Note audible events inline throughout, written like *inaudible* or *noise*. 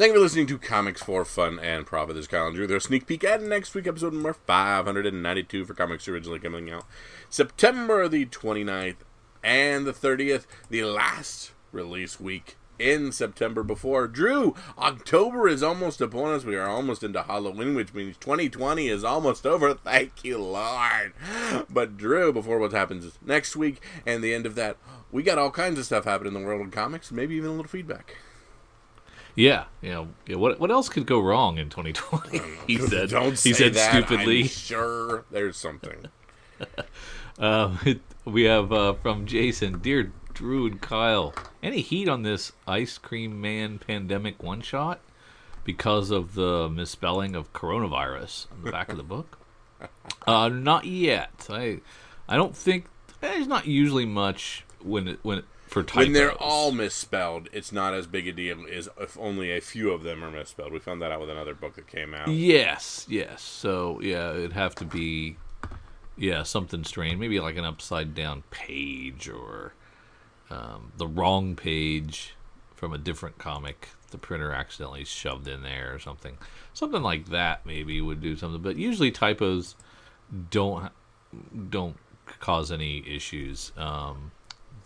Thank you for listening to Comics for Fun and Profit. This is and Drew. There's a sneak peek at next week, episode number 592 for comics originally coming out September the 29th and the 30th, the last release week in September before. Drew, October is almost upon us. We are almost into Halloween, which means 2020 is almost over. *laughs* Thank you, Lord. But, Drew, before what happens next week and the end of that, we got all kinds of stuff happening in the world of comics, maybe even a little feedback. Yeah, you know, yeah, what what else could go wrong in 2020? *laughs* he said. Don't say he said that. stupidly. I'm sure there's something. Uh, *laughs* it, we have uh, from Jason, dear Drew and Kyle. Any heat on this Ice Cream Man pandemic one shot because of the misspelling of coronavirus on the back of the book? *laughs* Uh, not yet. I I don't think there's not usually much when it, when it, for typos. When they're all misspelled, it's not as big a deal as if only a few of them are misspelled. We found that out with another book that came out. Yes, yes. So yeah, it'd have to be yeah something strange, maybe like an upside down page or um, the wrong page from a different comic. The printer accidentally shoved in there or something. Something like that maybe would do something. But usually typos don't don't cause any issues. Um,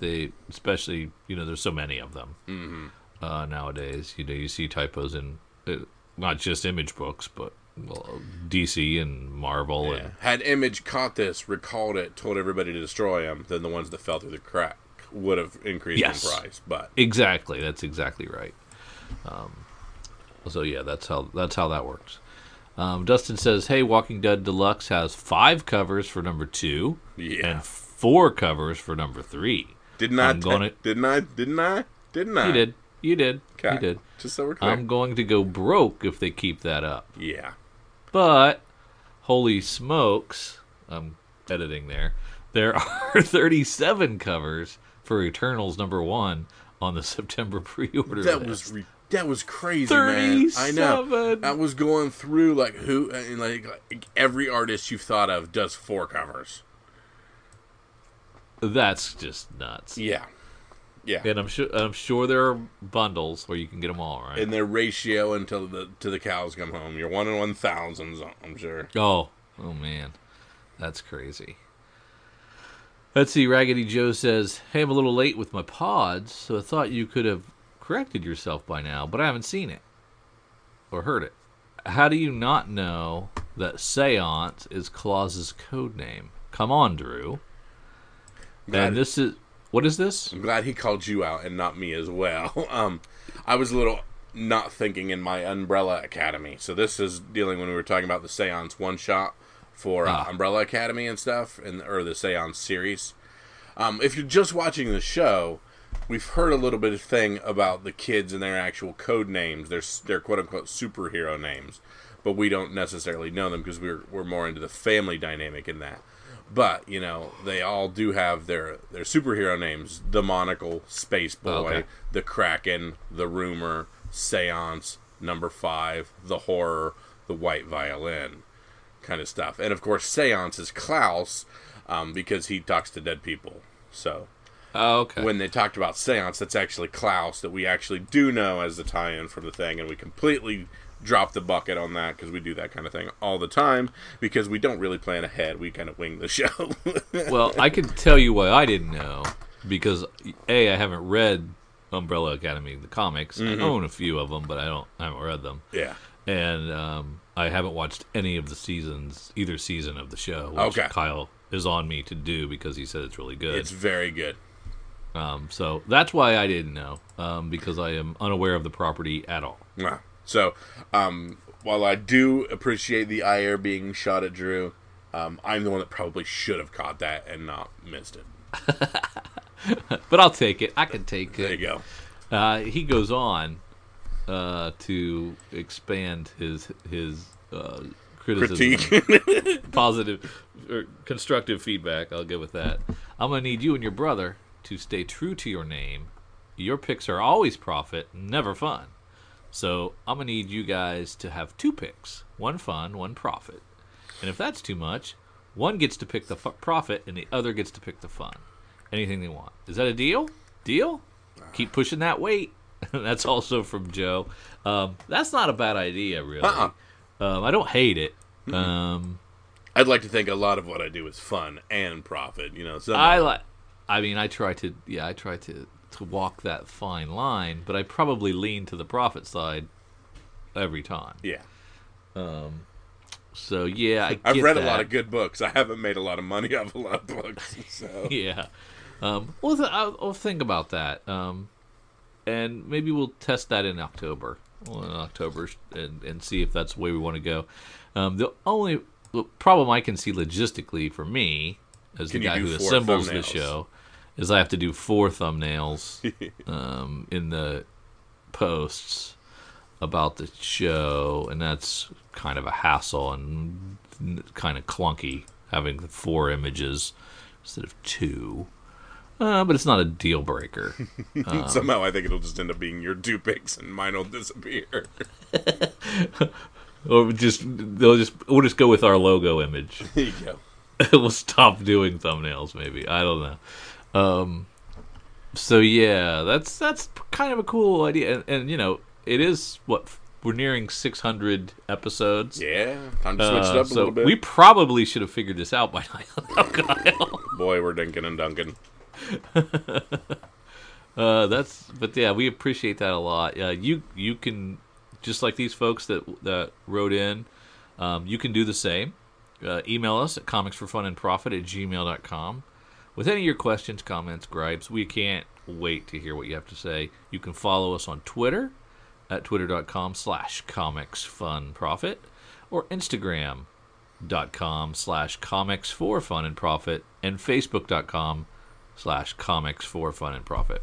they especially you know there's so many of them Mm-hmm. uh, nowadays. You know, you see typos in uh, not just image books, but well, DC and Marvel Yeah. and Had Image caught this, recalled it, told everybody to destroy them, then the ones that fell through the crack would have increased Yes. in price. But exactly. That's exactly right. Um, so yeah, that's how that's how that works. Um, Dustin says, "Hey, Walking Dead Deluxe has five covers for number two yeah, and four covers for number three. Didn't I? I'm gonna- didn't I? Didn't I? Didn't I? You did, you did, Okay. you did. Just so we're clear. I'm going to go broke if they keep that up." yeah. But holy smokes, I'm editing there. There *laughs* are 37 covers for Eternals number one on the *laughs* September pre-order. That list. was re- that was crazy, man. I know. I was going through like who and like, like every artist you've thought of does four covers. That's just nuts. Yeah, yeah. And I'm sure I'm sure there are bundles where you can get them all, right? And their ratio until the to the cows come home, you're one in one thousands. I'm sure. oh, oh man, that's crazy. Let's see. Raggedy Joe says, "Hey, I'm a little late with my pods, so I thought you could have corrected yourself by now, but I haven't seen it or heard it. How do you not know that Seance is Klaus's code name? Come on, Drew. And this is what is this? I'm glad he called you out and not me as well. *laughs* Um, I was a little not thinking in my Umbrella Academy. So this is dealing when we were talking about the Seance one shot for uh, Ah. Umbrella Academy and stuff, and or the Seance series. Um, if you're just watching the show, we've heard a little bit of thing about the kids and their actual code names, their their quote unquote superhero names, but we don't necessarily know them because we're we're more into the family dynamic in that. But you know, they all do have their their superhero names: the Monocle, Space Boy, Okay. the Kraken, the Rumor, Seance, Number Five, the Horror, the White Violin, kind of stuff. And of course, Seance is Klaus um, because he talks to dead people. So Oh, okay. when they talked about Seance, that's actually Klaus that we actually do know as the tie-in from the thing, and we completely dropped the bucket on that because we do that kind of thing all the time because we don't really plan ahead. We kind of wing the *laughs* show. well, I can tell you why I didn't know because a I haven't read Umbrella Academy the comics. Mm-hmm. I own a few of them, but I don't I haven't read them, yeah. and um, I haven't watched any of the seasons, either season of the show. Which Okay. Kyle is on me to do because he said it's really good. It's very good. Um, so that's why I didn't know um, because I am unaware of the property at all. Wow. So, um, while I do appreciate the ire being shot at Drew, um, I'm the one that probably should have caught that and not missed it. *laughs* But I'll take it. I can take There it. There you go. Uh, he goes on uh, to expand his his uh, criticism, Critique. *laughs* positive or constructive feedback. I'll go with that. I'm gonna need you and your brother to stay true to your name. Your picks are always profit, never fun. So I'm gonna need you guys to have two picks: one fun, one profit. And if that's too much, one gets to pick the f- profit, and the other gets to pick the fun. Anything they want. Is that a deal? Deal? Keep pushing that weight. *laughs* that's also from Joe. Um, that's not a bad idea, really. Uh-uh. Um, I don't hate it. Um, I'd like to think a lot of what I do is fun and profit. You know, so I like. I mean, I try to. Yeah, I try to to walk that fine line, but I probably lean to the profit side every time. yeah. Um, So yeah, I I've get read a lot of good books. I haven't made a lot of money *laughs* off a lot of books. So *laughs* yeah. Um, well, th- I'll, I'll think about that, um, and maybe we'll test that in October, well, in October, and, and see if that's the way we want to go. Um, the only problem I can see logistically for me, as Can the guy who assembles the show, is I have to do four thumbnails *laughs* um, in the posts about the show, and that's kind of a hassle and kind of clunky having four images instead of two. Uh, but it's not a deal breaker. *laughs* somehow I think it'll just end up being your two picks and mine will disappear. *laughs* or just they'll just we'll just go with our logo image. there you go. we'll stop doing thumbnails. Maybe I don't know. Um, so yeah, that's that's kind of a cool idea, and, and you know it is what we're nearing 600 episodes. Yeah, time to switch it Uh, up a little bit. we probably should have figured this out by now, *laughs* Kyle. Boy, we're dinking and dunking. *laughs* Uh, that's but yeah, we appreciate that a lot. Uh, you you can just like these folks that that wrote in, um, you can do the same. Uh, email us at comicsforfunandprofit at gmail.com with any of your questions, comments, gripes. We can't wait to hear what you have to say. You can follow us on Twitter at twitter.com slash comicsfunprofit or instagram.com slash comics for fun and profit and facebook.com slash comics for fun and profit.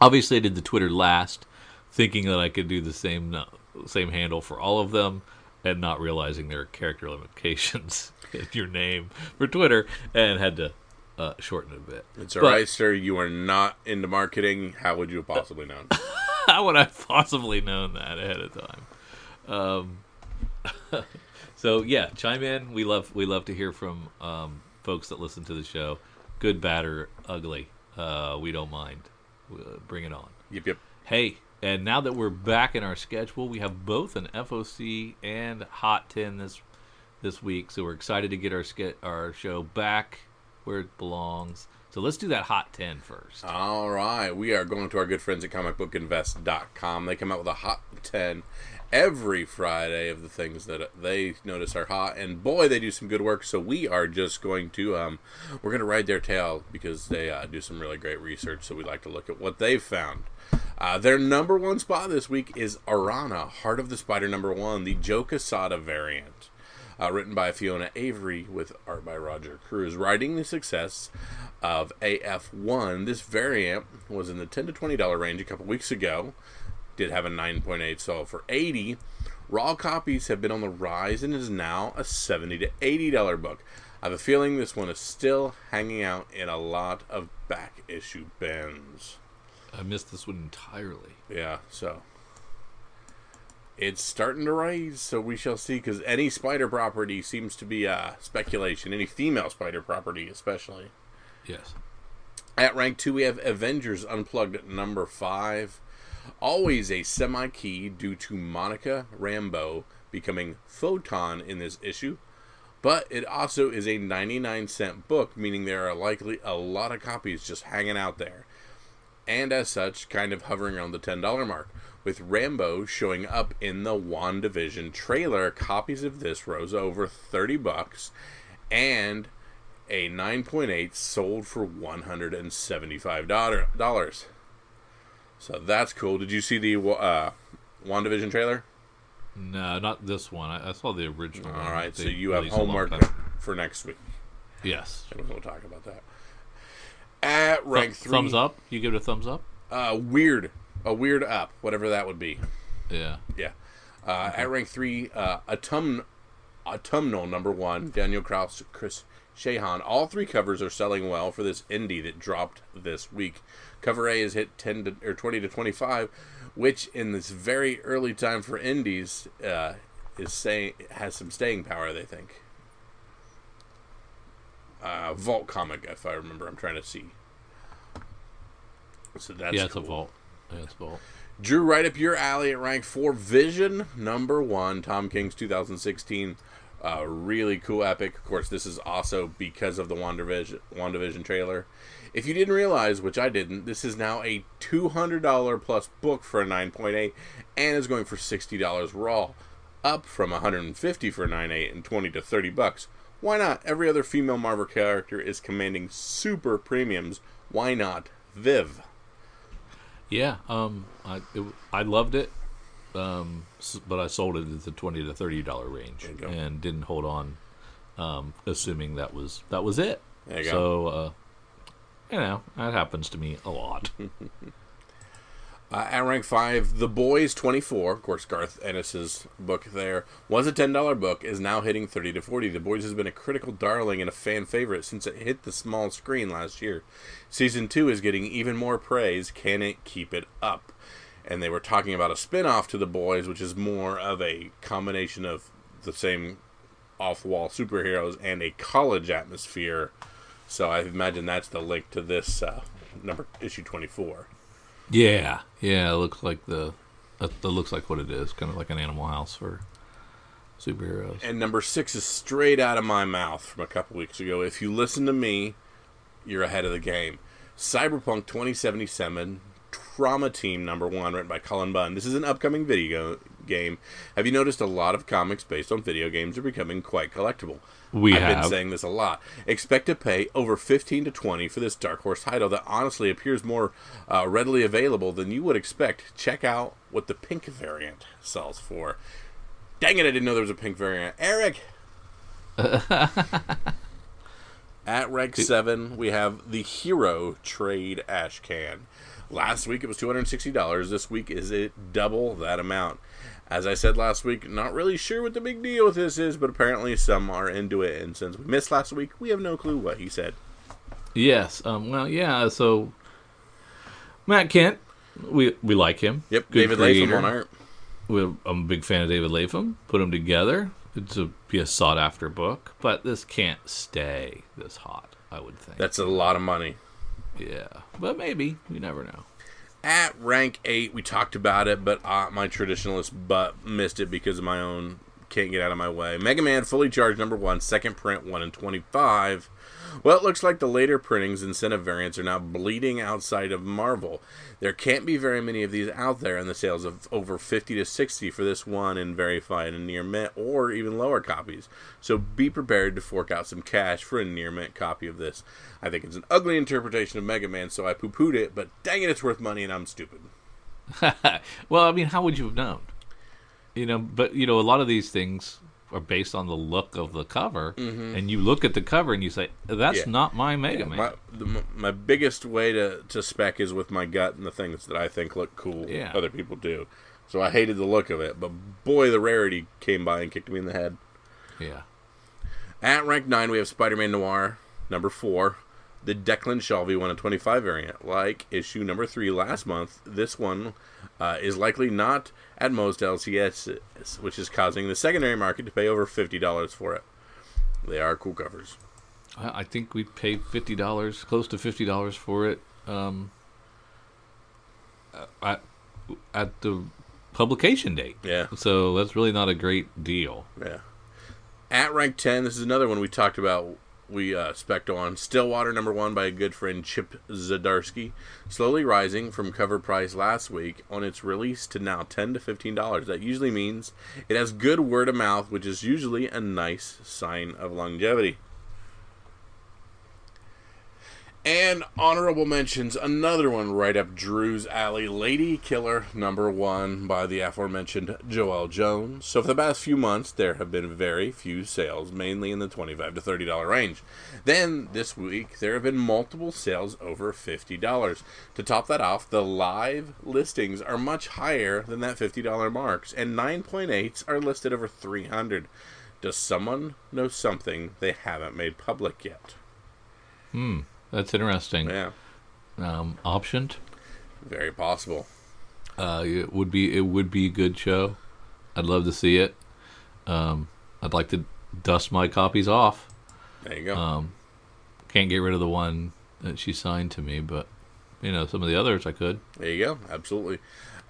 Obviously, I did the Twitter last, thinking that I could do the same uh, same handle for all of them, and not realizing there are character limitations *laughs* in your name for Twitter, and had to uh, shorten it a bit. It's all But- right, sir. You are not into marketing. How would you have possibly known? *laughs* How would I have possibly known that ahead of time? Um, *laughs* so yeah, chime in. We love we love to hear from um, folks that listen to the show, good, bad, or ugly. Uh, we don't mind. Uh, bring it on. yep, yep. Hey, and now that we're back in our schedule, we have both an FOC and Hot 10 this this week. So we're excited to get our ske- our show back where it belongs. So let's do that Hot 10 first. All right, we are going to our good friends at comicbookinvest.com. They come out with a hot 10 every Friday of the things that they notice are hot, and boy, they do some good work. So we are just going to um, we're going to ride their tail because they uh, do some really great research. So we like to look at what they've found. Uh, their number one spot this week is Arana, Heart of the Spider number one, the Joe Quesada variant uh, written by Fiona Avery with art by Roger Cruz. Writing the success of AF1, this variant was in the 10 to $20 range a couple weeks ago. Did have a 9.8 sold for 80 Raw copies have been on the rise and is now a 70 to $80 book. I have a feeling this one is still hanging out in a lot of back issue bins. I missed this one entirely. Yeah, so it's starting to rise, so we shall see. Because any spider property seems to be uh, speculation. Any female spider property, especially. Yes. At rank two, we have Avengers Unplugged at number five. Always a semi key due to Monica Rambeau becoming Photon in this issue. But it also is a 99 cent book, meaning there are likely a lot of copies just hanging out there. And as such, kind of hovering around the $10 mark. With Rambeau showing up in the WandaVision trailer, copies of this rose over 30 bucks and a 9.8 sold for $175. So that's cool. Did you see the uh, WandaVision trailer? No, not this one. I, I saw the original. All right, so you have released a long homework for next week. Yes. And we'll talk about that. At rank Th- three, Thumbs up. You give it a thumbs up. Uh, weird, a weird up, whatever that would be. Yeah. Yeah. Uh, At rank three, uh, autumn, autumnal number one, Daniel Kraus, Chris Shehan. All three covers are selling well for this indie that dropped this week. Cover A has hit ten to, or twenty to twenty-five, which in this very early time for indies uh, is saying has some staying power. They think. Uh, Vault comic, if I remember, I'm trying to see. So that's yeah, it's a vault. Yeah, it's a vault. Drew, right up your alley at rank four, Vision number one, Tom King's 2016. Uh, really cool epic. Of course, this is also because of the WandaVision, WandaVision trailer. If you didn't realize, which I didn't, this is now a $200 plus book for a 9.8 and is going for $60 raw, up from 150 for a 9.8 and 20 to 30 bucks. Why not? Every other female Marvel character is commanding super premiums. Why not Viv? Yeah, um, I it, I loved it, um, but I sold it at the twenty to thirty dollar range There you go. and didn't hold on, um, assuming that was that was it. You so, uh, you know, that happens to me a lot. *laughs* Uh, at rank five, The Boys 24, of course, Garth Ennis's book there, was a $10 book, is now hitting 30 to 40. The Boys has been a critical darling and a fan favorite since it hit the small screen last year. Season two is getting even more praise. Can it keep it up? And they were talking about a spin off to The Boys, which is more of a combination of the same off wall superheroes and a college atmosphere. So I imagine that's the link to this uh, number issue 24. Yeah, yeah, it looks like the that, looks like what it is, kind of like an Animal House for superheroes. And number six is straight out of my mouth from a couple weeks ago. If you listen to me, you're ahead of the game. Cyberpunk 2077 Trauma Team number one, written by Cullen Bunn. This is an upcoming video game. Have you noticed a lot of comics based on video games are becoming quite collectible? We I've have. been saying this a lot. Expect to pay over 15 to 20 for this Dark Horse title that honestly appears more uh, readily available than you would expect. Check out what the pink variant sells for. Dang it, I didn't know there was a pink variant. Eric! *laughs* At rank 7, we have the Hero Trade Ash Can. Last week it was $260. This week is it double that amount. As I said last week, not really sure what the big deal with this is, but apparently some are into it. And since we missed last week, we have no clue what he said. Yes. Um, well, yeah. So Matt Kindt, we we like him. Yep, Good David creator. Latham on art. we I'm a big fan of David Latham. Put them together. It's a be a sought after book, but this can't stay this hot. I would think. That's a lot of money. yeah, but maybe you never know. At rank 8, we talked about it, but uh, my traditionalist butt missed it because of my own can't get out of my way. Mega Man Fully Charged number 1, second print, 1 in 25. Well, it looks like the later printings and incentive variants are now bleeding outside of Marvel. There can't be very many of these out there, and the sales of over 50 to 60 for this one in verified and near mint or even lower copies. So be prepared to fork out some cash for a near mint copy of this. I think it's an ugly interpretation of Mega Man, so I poo pooed it, but dang it, it's worth money and I'm stupid. *laughs* well, I mean, how would you have known? You know, but you know, a lot of these things are based on the look of the cover, and you look at the cover and you say, "That's Mm-hmm. Yeah. not my Mega Man." My, the, my biggest way to, to spec is with my gut and the things that I think look cool Yeah. other people do. So I hated the look of it, but boy, the rarity came by and kicked me in the head. yeah. At rank 9, we have Spider Man Noir, number 4, the Declan Shalvey 1 in 25 variant. Like issue number 3 last month, this one uh, is likely not at most LCS, which is causing the secondary market to pay over $50 for it. They are cool covers. I think we paid fifty dollars, close to fifty dollars for it, um, at at the publication date. Yeah. So that's really not a great deal. Yeah. At rank 10, this is another one we talked about. We uh, spec on Stillwater number one by a good friend Chip Zdarsky, slowly rising from cover price last week on its release to now ten to fifteen dollars. That usually means it has good word of mouth, which is usually a nice sign of longevity. And honorable mentions, another one right up Drew's alley, Lady Killer number one by the aforementioned Joelle Jones. So for the past few months, there have been very few sales, mainly in the twenty-five to thirty dollar range. Then this week, there have been multiple sales over fifty dollars. To top that off, the live listings are much higher than that fifty dollar marks, and nine point eights are listed over three hundred. Does someone know something they haven't made public yet? Hmm. That's interesting. Yeah, Um, optioned. very possible. Uh, it would be it would be a good show. I'd love to see it. Um, I'd like to dust my copies off. There you go. Um, can't get rid of the one that she signed to me, but you know some of the others I could. There you go. Absolutely.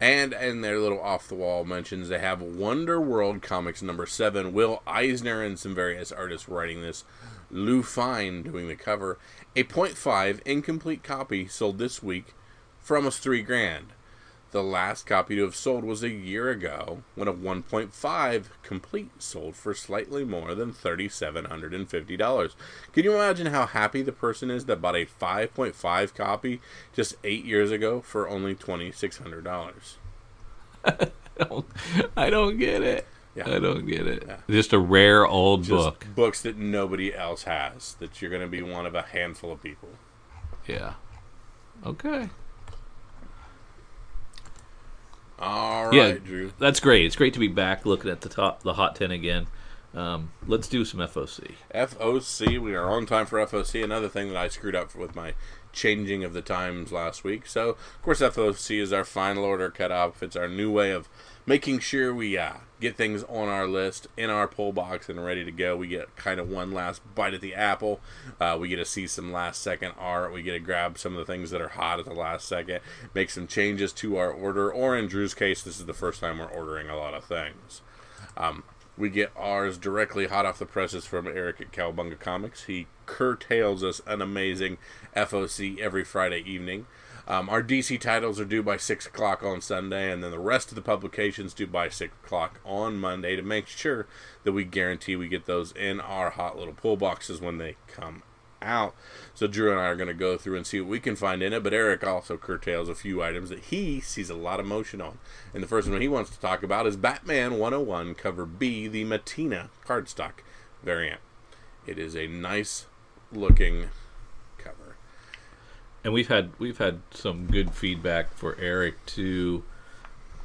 And in their little off the wall mentions, they have Wonder World Comics number seven. Will Eisner and some various artists writing this. Lou Fine doing the cover. A 0.5 incomplete copy sold this week for almost three grand. The last copy to have sold was a year ago when a 1.5 complete sold for slightly more than $3,750. Can you imagine how happy the person is that bought a 5.5 copy just eight years ago for only $2,600? I don't, I don't get it. Yeah. I don't get it. Just a rare old Just book. books that nobody else has, that you're going to be one of a handful of people. Yeah. Okay. All right, Yeah. Drew. That's great. It's great to be back looking at the top, the hot ten again. Um, let's do some FOC. FOC. We are on time for FOC. Another thing that I screwed up with my changing of the times last week. So, of course, FOC is our final order cutoff. It's our new way of making sure we uh, get things on our list in our pull box and ready to go. We get kind of one last bite at the apple. Uh, we get to see some last second art. We get to grab some of the things that are hot at the last second, make some changes to our order. Or in Drew's case, this is the first time we're ordering a lot of things. Um, we get ours directly hot off the presses from Eric at Cowabunga Comics. He curtails us an amazing FOC every Friday evening. Um, our DC titles are due by 6 o'clock on Sunday, and then the rest of the publications due by 6 o'clock on Monday to make sure that we guarantee we get those in our hot little pull boxes when they come out. So Drew and I are going to go through and see what we can find in it. But Eric also curtails a few items that he sees a lot of motion on. And the first one he wants to talk about is Batman 101 cover B, the Mattina cardstock variant. It is a nice looking. And we've had we've had some good feedback for Eric to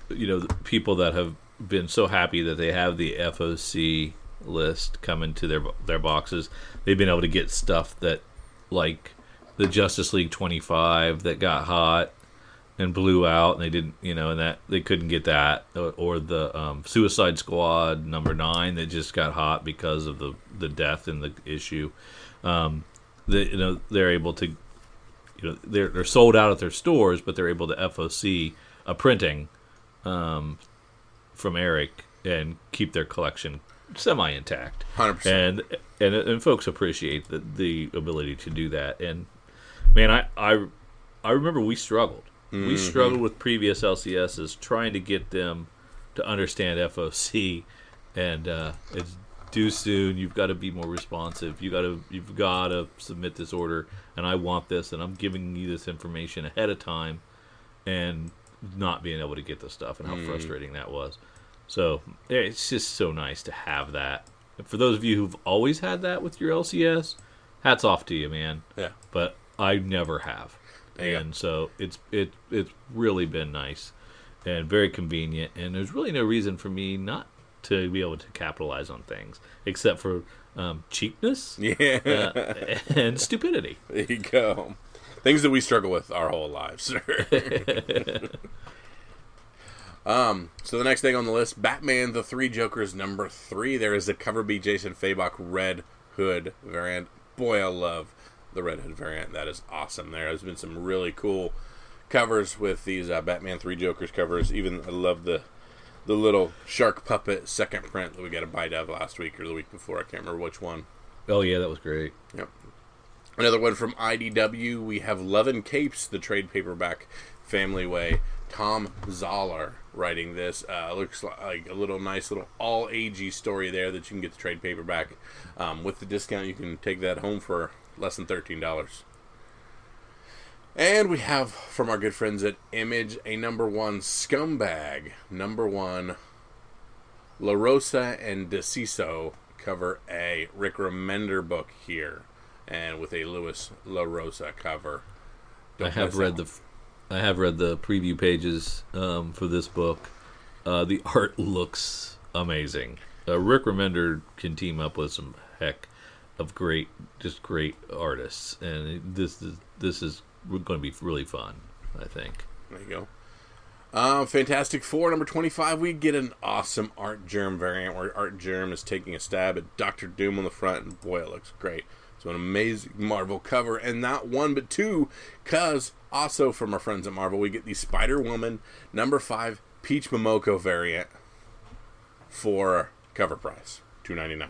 you know people that have been so happy that they have the FOC list coming to their their boxes. They've been able to get stuff that like the Justice League 25 that got hot and blew out and they didn't you know and that they couldn't get that or, or the um, Suicide Squad number 9 that just got hot because of the the death in the issue. Um, the, you know they're able to you know they're they're sold out at their stores, but they're able to FOC a printing um, from Eric and keep their collection semi intact. 100%. And and and folks appreciate the the ability to do that. And man, I I I remember we struggled. We struggled with previous LCSs trying to get them to understand FOC, and uh, it's due soon. You've got to be more responsive. You got to you've got to submit this order, and I want this, and I'm giving you this information ahead of time, and not being able to get the stuff, and how frustrating that was. So yeah, it's just so nice to have that. And for those of you who've always had that with your LCS, hats off to you, man. Yeah. But I never have, and so it's it it's really been nice and very convenient. And there's really no reason for me not to be able to capitalize on things except for um, cheapness *laughs* Yeah. uh, and stupidity. There you go. Things that we struggle with our whole lives. *laughs* sir. um. So the next thing on the list, Batman: The Three Jokers, number three. There is the cover B Jason Fabok Red Hood variant. Boy, I love the Red Hood variant. That is awesome. There has been some really cool covers with these uh, Batman Three Jokers covers. Even I love the the little shark puppet second print that we got a bite of last week or the week before. I can't remember which one. Oh yeah, that was great. Yep. Another one from IDW. We have Love and Capes, the trade paperback Family Way. Thom Zahler writing this. Uh, looks like a little nice little all agey story there that you can get the trade paperback. Um, with the discount, you can take that home for less than $13. And we have from our good friends at Image a number one scumbag. Number one La Rosa and DeCiso cover a Rick Remender book here, and with a Louis La Rosa cover. I Don't have read the, I have read the preview pages um, for this book. Uh, the art looks amazing. Uh, Rick Remender can team up with some heck of great, just great artists, and this is this is going to be really fun. I think. There you go. Uh, Fantastic Four number twenty-five. We get an awesome Artgerm variant where Artgerm is taking a stab at Doctor Doom on the front, and boy, it looks great. So an amazing Marvel cover, and not one but two, cause also from our friends at Marvel, we get the Spider Woman number five Peach Momoko variant for cover price two ninety nine.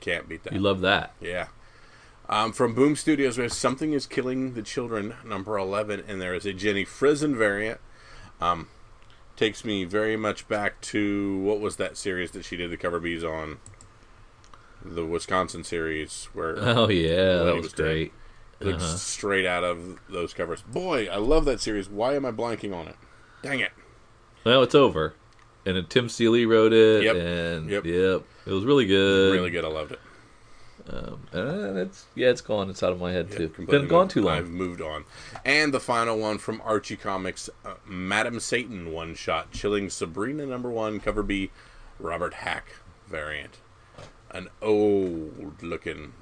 Can't beat that. You love that. Yeah. Um, from Boom Studios, we have Something is Killing the Children, number 11, and there is a Jenny Frison variant. Um, takes me very much back to what was that series that she did the cover bees on? The Wisconsin series, where *laughs* Oh yeah, that was great. looks Uh-huh. straight out of those covers. Boy, I love that series. Why am I blanking on it? Dang it. Well, it's over. And Tim Seeley wrote it. Yep. And Yep. yep. It was really good. Really good. I loved it. Um, and it's yeah, it's gone. It's out of my head Yeah, too. Been gone moved- too long. I've moved on. And the final one from Archie Comics, uh, Madam Satan one shot, chilling Sabrina number one, cover B, Robert Hack variant. An old looking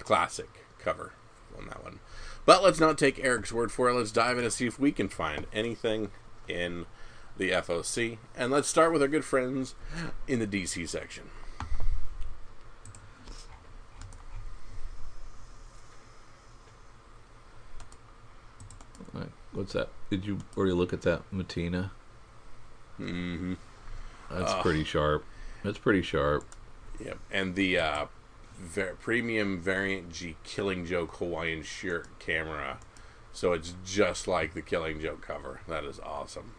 classic cover on that one. But let's not take Eric's word for it. Let's dive in and see if we can find anything in the FOC. And let's start with our good friends in the DC section. Right. What's that? Did you already look at that Mattina? Mm-hmm. That's Ugh. pretty sharp. That's pretty sharp. Yep, and the uh, ver- premium variant G Killing Joke Hawaiian shirt camera, so it's just like the Killing Joke cover. That is awesome.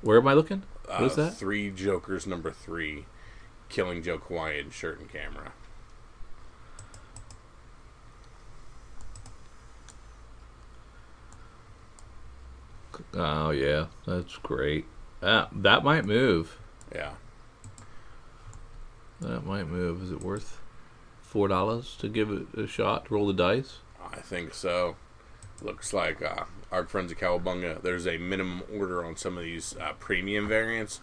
Where am I looking? Uh, What is that? Three Jokers number three, Killing Joke Hawaiian shirt and camera. Oh yeah, that's great. That that might move. Yeah, That might move. Is it worth four dollars to give it a shot? Roll the dice. I think so. Looks like uh, our friends at Cowabunga. There's a minimum order on some of these uh, premium variants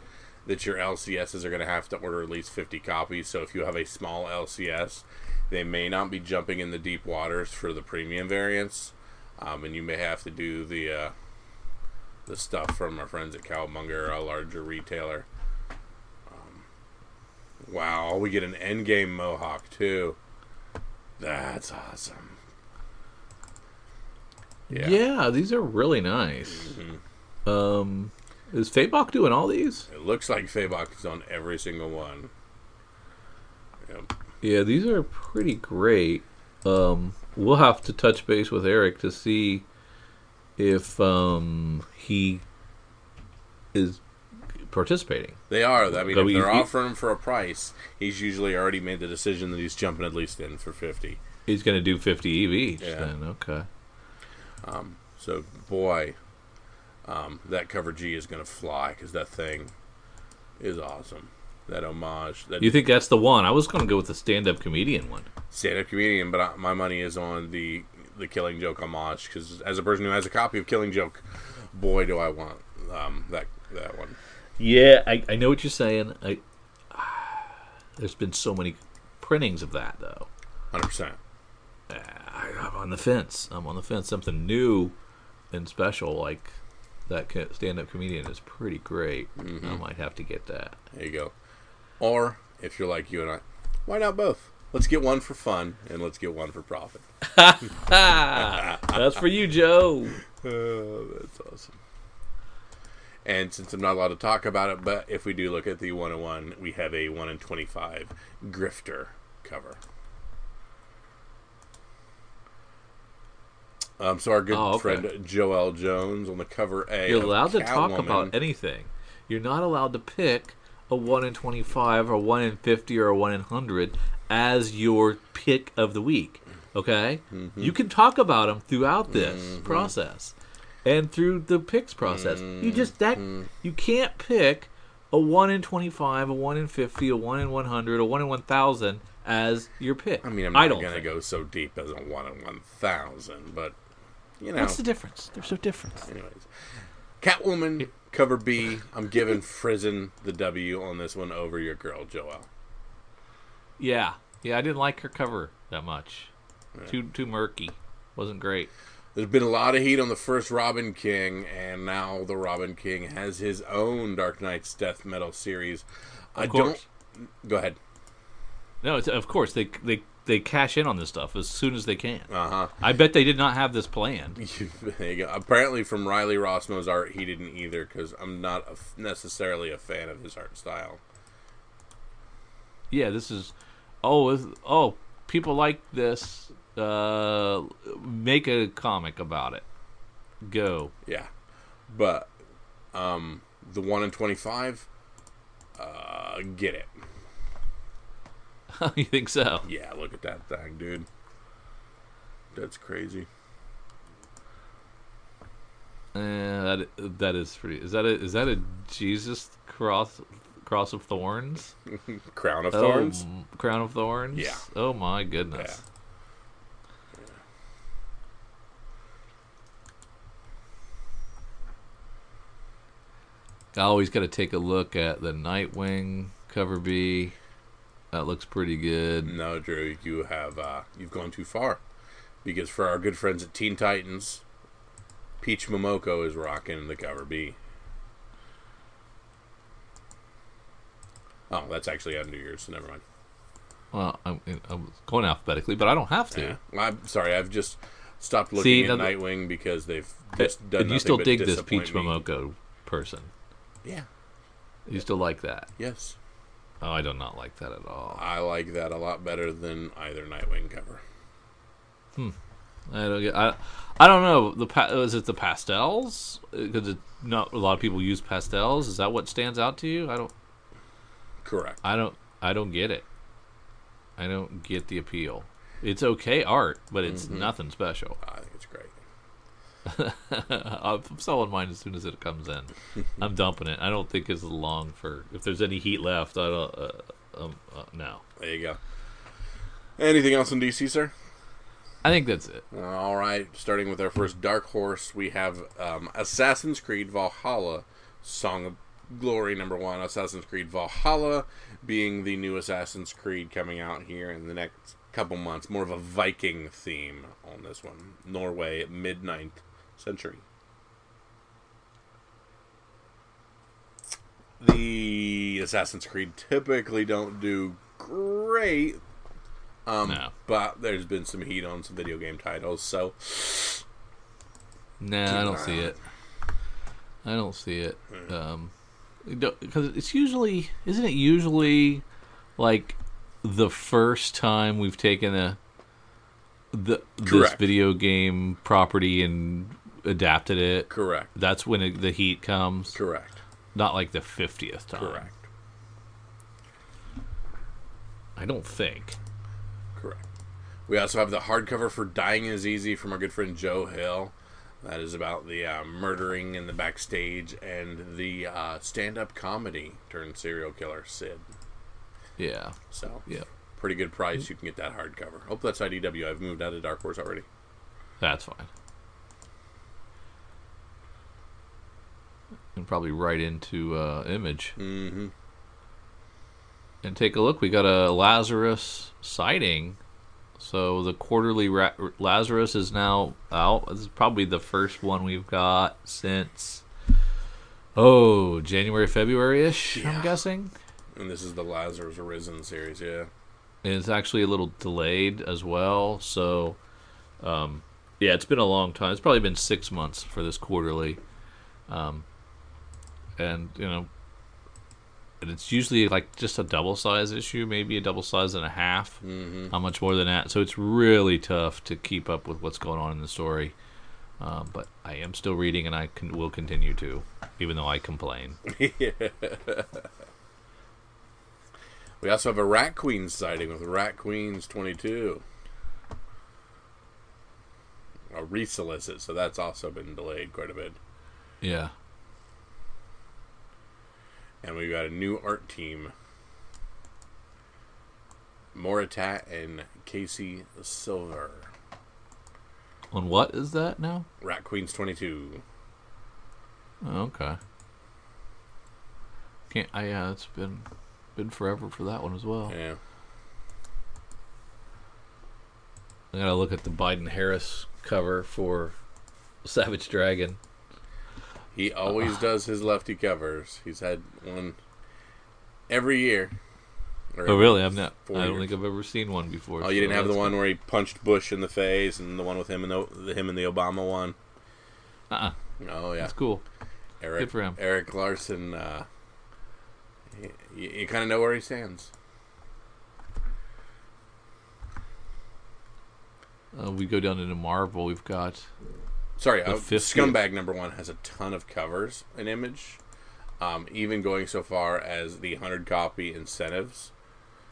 that your LCSs are going to have to order at least 50 copies. So if you have a small LCS, they may not be jumping in the deep waters for the premium variants, um, and you may have to do the uh, the stuff from our friends at Cowabunga or a larger retailer. Um, wow, we get an endgame Mohawk too. That's awesome. Yeah, these are really nice. Mhm. Um, is Fabok doing all these? It looks like Fabok is on every single one. Yep. Yeah, these are pretty great. Um, we'll have to touch base with Eric to see if um, he is participating. They are. I mean, if they're offering him for a price, he's usually already made the decision that he's jumping at least in for 50. He's going to do 50 EV each Yeah. then. Okay. Um, so, boy, um, that cover G is going to fly because that thing is awesome. That homage, that You think that's the one? I was going to go with the stand-up comedian one. stand-up comedian, but I, my money is on the the Killing Joke homage because as a person who has a copy of Killing Joke, boy, do I want um, that that one. Yeah, I, I know what you're saying. I there's been so many printings of that though. Hundred percent. I'm on the fence. I'm on the fence. Something new and special like that stand-up comedian is pretty great. I might have to get that. There you go. Or if you're like you and I, why not both? Let's get one for fun and let's get one for profit. *laughs* That's for you, Joe. *laughs* Oh, that's awesome. And since I'm not allowed to talk about it, but if we do look at the 101, we have a 1 in 25 grifter cover. Um, so our good Oh, okay. friend Joelle Jones on the cover A. You're allowed to talk Catwoman. about anything. You're not allowed to pick a 1 in 25 or 1 in 50 or a 1 in 100 as your pick of the week. Okay? Mm-hmm. You can talk about them throughout this process and through the picks process. You just that Mm-hmm. you can't pick a 1 in 25, a 1 in 50, a 1 in 100, a 1 in 1000 as your pick. I mean, I'm I not don't going to think. go so deep as a 1 in 1,000, but, you know. What's the difference? They're so different. Anyways, Catwoman cover B. I'm giving Frison the W on this one over your girl Joelle. Yeah, yeah, I didn't like her cover that much. Too too murky. Wasn't great. There's been a lot of heat on the first Robin King, and now the Robin King has his own Dark Knight's Death Metal series. I Of course. don't. Go ahead. No, it's, of course they they they cash in on this stuff as soon as they can. Uh huh. I bet they did not have this planned. *laughs* there you go. Apparently, from Riley Rossmo's art, he didn't either because I'm not a necessarily a fan of his art style. Yeah, this is. Oh, is- oh, people like this. Uh, make a comic about it. Go. Yeah, but um, the one in twenty five, uh, get it. *laughs* you think so? Yeah, look at that thing, dude. That's crazy. Uh, that that is pretty. Is that a is that a Jesus cross cross of thorns? *laughs* Crown of Oh, Thorns. crown of thorns. Yeah. Oh my yeah. goodness. I always got to take a look at the Nightwing cover B. That looks pretty good. No, Drew, you have uh, you've gone too far. Because for our good friends at Teen Titans, Peach Momoko is rocking the cover B. Oh, that's actually under yours, so never mind. Well, I'm, I'm going alphabetically, but I don't have to. Yeah. I'm sorry, I've just stopped looking See, at now Nightwing because they've just done and you still but dig this Peach me. Momoko person. Yeah. You still like that? Yes. Oh, I do not like that at all. I like that a lot better than either Nightwing cover. Hmm. I don't get. I, I don't know. The pa- is it the pastels? Because not a lot of people use pastels. Is that what stands out to you? I don't. Correct. I don't. I don't get it. I don't get the appeal. It's okay art, but it's Mm-hmm. nothing special. I think it's great. *laughs* I'm selling mine as soon as it comes in. *laughs* I'm dumping it. I don't think it's long for. If there's any heat left, I don't. Uh, um, uh, no. There you go. Anything else in DC, sir? I think that's it. All right, starting with our first Dark Horse, we have um, Assassin's Creed Valhalla, Song of Glory number one. Assassin's Creed Valhalla being the new Assassin's Creed coming out here in the next couple months. More of a Viking theme on this one. Norway, mid 9th century. The Assassin's Creed typically don't do great um, No. But there's been some heat on some video game titles, so Nah, I don't see on it. I don't see it. Um, because it's usually, isn't it usually like the first time we've taken a the this Correct. video game property and adapted it? correct, That's when it, the heat comes. correct, Not like the fiftieth time. correct, I don't think. correct. We also have the hardcover for "Dying Is Easy" from our good friend Joe Hill. That is about the uh, murdering in the backstage and the uh, stand-up comedy turned serial killer Sid. Yeah. So, Yeah. pretty good price. You can get that hardcover. Hope that's IDW. I've moved out of Dark Horse already. That's fine. And probably right into uh, image. Mm-hmm. and take a look. We got a Lazarus sighting. So the quarterly Ra- Lazarus is now out. This is probably the first one we've got since oh January February ish. Yeah. I'm guessing. And this is the Lazarus Arisen series. Yeah. And it's actually a little delayed as well. So um, yeah, it's been a long time. It's probably been six months for this quarterly. Um, and you know, and it's usually like just a double size issue, maybe a double size and a half. Mm-hmm. Not much more than that. So it's really tough to keep up with what's going on in the story. Um, but I am still reading, and I can, will continue to, even though I complain. *laughs* We also have a Rat Queens sighting with Rat Queens 22. A resolicit, so that's also been delayed quite a bit. Yeah. And we've got a new art team. Moritat and Casey Silver. On what is that now? Rat Queens 22. Oh, okay. Can't. I yeah. It's been been forever for that one as well. Yeah. I gotta look at the Biden Harris cover for Savage Dragon. He always does his lefty covers. He's had one every year. Oh, really? I've not. I don't years. think I've ever seen one before. Oh, you so didn't have the one where he punched Bush in the face, and the one with him and the, him and the Obama one. cool. Uh-uh. Oh yeah, That's cool. Eric. Good for him. Erik Larsen. Uh, you, you kind of know where he stands. Uh, we go down into Marvel. We've got Sorry, uh, 50th. Scumbag number one has a ton of covers and image, um, even going so far as the hundred copy incentives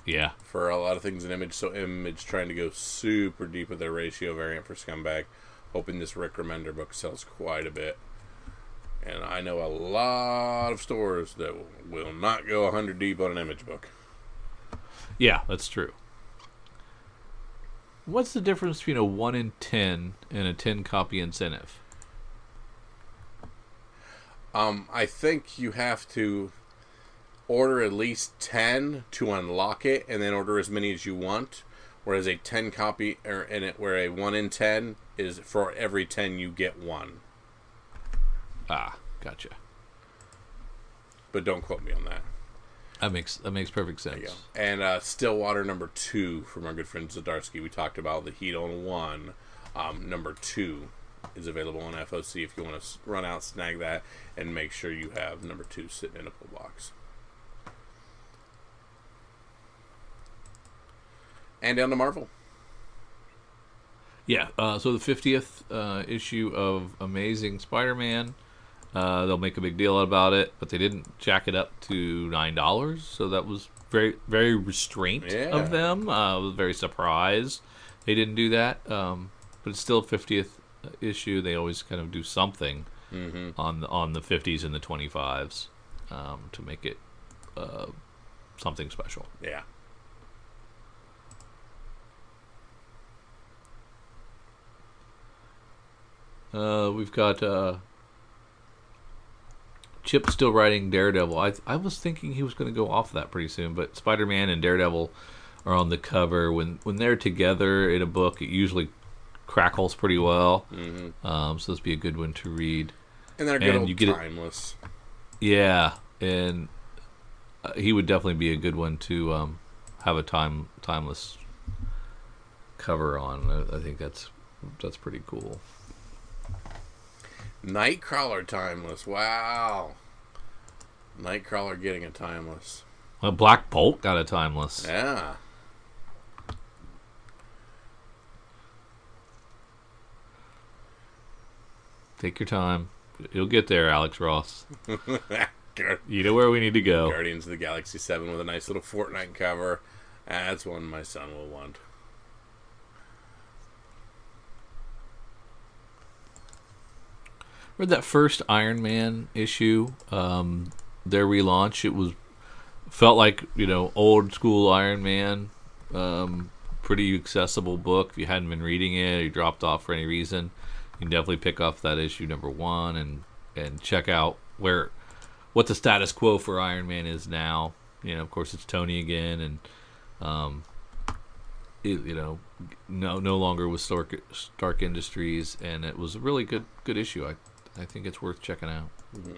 yeah, for a lot of things in image. So image trying to go super deep with their ratio variant for Scumbag, hoping this Rick Remender book sells quite a bit. And I know a lot of stores that will not go hundred deep on an image book. yeah, that's true. What's the difference between a one in ten and a ten copy incentive? Um, I think you have to order at least 10 to unlock it and then order as many as you want whereas a 10 copy or in it where a 1 in 10 is for every 10 you get one Ah, gotcha. but don't quote me on that That makes that makes perfect sense. and uh, stillwater number 2 from our good friend Zdarsky we talked about the heat on 1 um, number 2 is available on foc if you want to run out snag that and make sure you have number 2 sitting in a pull box. And down to marvel. Yeah. Uh, so the fiftieth uh, issue of Amazing Spider-Man, uh, they'll make a big deal about it, but they didn't jack it up to nine dollars. So that was very very restraint Yeah. of them. Uh, I was very surprised they didn't do that. Um, but it's still fiftieth issue. They always kind of do something on the on the fifties and the twenty fives um, to make it uh, something special. yeah Uh, we've got uh, Chip still writing Daredevil. I I was thinking he was going to go off that pretty soon, but Spider Man and Daredevil are on the cover. When when they're together in a book, it usually crackles pretty well. Mm-hmm. Um, so this would be a good one to read. and they're good And old you get it- timeless Yeah, and uh, he would definitely be a good one to um, have a time timeless cover on. I, I think that's that's pretty cool. Nightcrawler timeless. Wow. Nightcrawler getting a timeless. Uh, Black Bolt got a timeless. Yeah. Take your time. You'll get there, Alex Ross. *laughs* You know where we need to go. Guardians of the Galaxy 7 with a nice little Fortnite cover. That's one my son will want. Read that first Iron Man issue, um, their relaunch. It was felt like you know old school Iron Man. Um, pretty accessible book. If you hadn't been reading it, or you dropped off for any reason, you can definitely pick up that issue number one and and check out where what the status quo for Iron Man is now. You know, of course, it's Tony again, and um, it, you know, no no longer with Stark Stark Industries, and it was a really good good issue. I I think it's worth checking out. Hmm.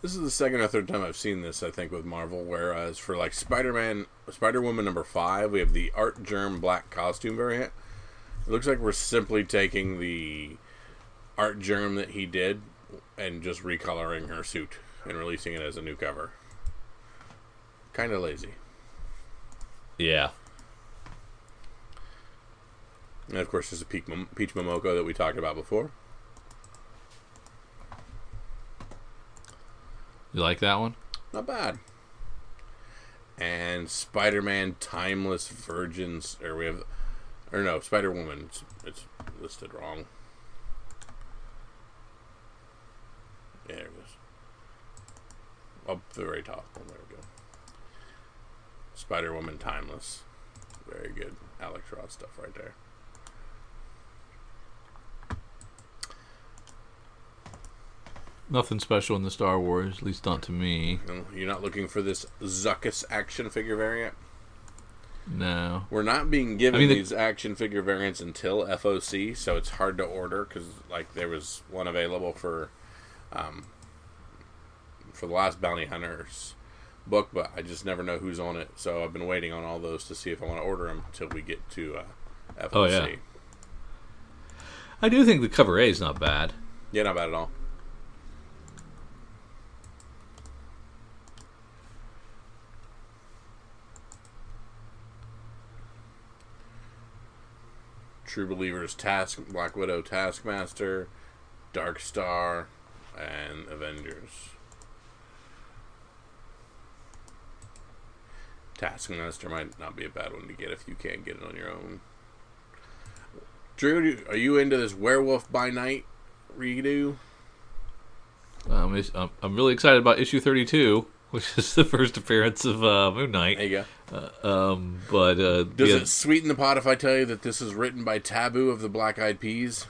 This is the second or third time I've seen this, I think, with Marvel. Whereas for like Spider Man, Spider Woman number five, we have the Artgerm black costume variant. It looks like we're simply taking the Artgerm that he did and just recoloring her suit and releasing it as a new cover. Kind of lazy. Yeah, And of course, there's a Peach, Mom- Peach Momoko that we talked about before. you like that one? Not bad. And Spider Man Timeless Virgins, or we have, or no, Spider Woman. It's, it's listed wrong. Yeah, there it is. Up the very top. Oh, there we go. Spider Woman Timeless. Very good. Alex Ross stuff right there. Nothing special in the Star Wars, at least not to me. No, You're not looking for this Zuckuss action figure variant? No. We're not being given I mean, the- these action figure variants until FOC, so it's hard to order because like there was one available for um, for the last Bounty Hunters book, but I just never know who's on it. So I've been waiting on all those to see if I want to order them until we get to uh, FOC. Oh, yeah. I do think the cover A is not bad. Yeah, not bad at all. True Believers, Task, Black Widow, Taskmaster, Dark Star, and Avengers. Taskmaster might not be a bad one to get if you can't get it on your own. Drew, are you into this Werewolf by Night redo? Um, I'm I'm really excited about issue 32, which is the first appearance of uh, Moon Knight. There you go. Um, but uh, Does yeah, it sweeten the pot if I tell you that this is written by Taboo of the Black Eyed Peas?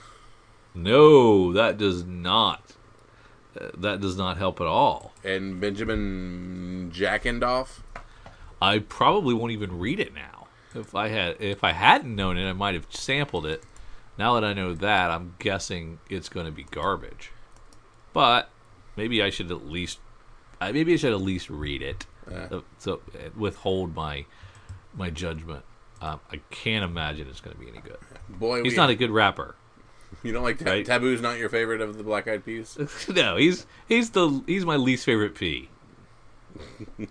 no, that does not. Uh, that does not help at all. and Benjamin Jackendoff? I probably won't even read it now. If I had, if I hadn't known it, I might have sampled it. Now that I know that, I'm guessing it's going to be garbage. But maybe I should at least, maybe I should at least read it. Yeah. So, uh, withhold my my judgment. Um, I can't imagine it's going to be any good. Boy, He's we- not a good rapper. You don't like ta- Right. Taboo's not your favorite of the Black Eyed Peas? *laughs* no, he's he's the he's my least favorite P. *laughs*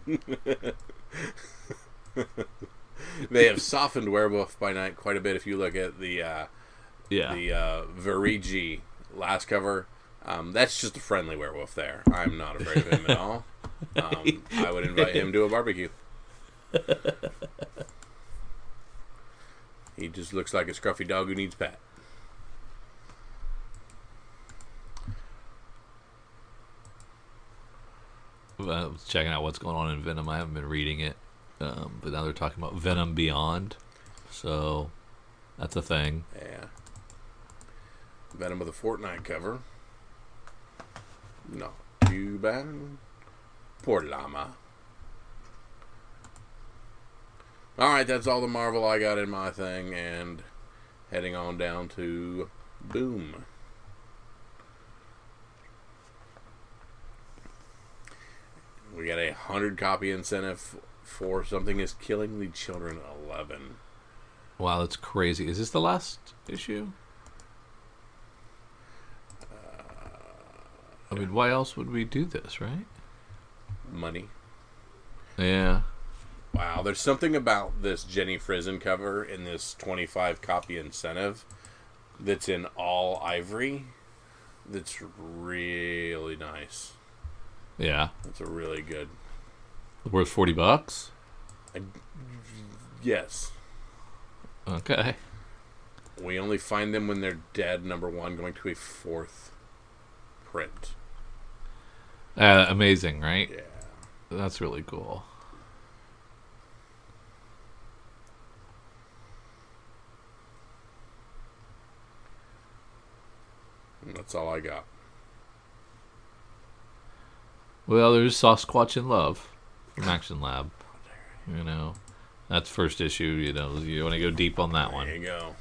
they have softened Werewolf by Night quite a bit. If you look at the uh, Yeah, the uh, Virigi last cover, um, that's just a friendly werewolf. There, I'm not afraid of him at all. Um, I would invite him to a barbecue. He just looks like a scruffy dog who needs pat. I was checking out what's going on in Venom. I haven't been reading it, um, but now they're talking about Venom Beyond, so that's a thing. Yeah. Venom with a Fortnite cover. No. Too bad. Poor llama. Alright, that's all the Marvel I got in my thing, and heading on down to Boom. We got a hundred copy incentive for Something is Killing the Children 11. Wow, that's crazy. Is this the last issue? Uh, I mean, why else would we do this, right? Money. Yeah. Wow, there's something about this Jenny Frison cover in this 25 copy incentive that's in all ivory that's really nice. Yeah. That's a really good. Worth 40 bucks? Yes. Okay. We only find them when they're dead, number one, going to a fourth print. Uh, amazing, right? Yeah. That's really cool. And that's all I got. Well, there's Sasquatch in Love from Action Lab. You know, that's first issue. You know, you want to go deep on that There one. There you go.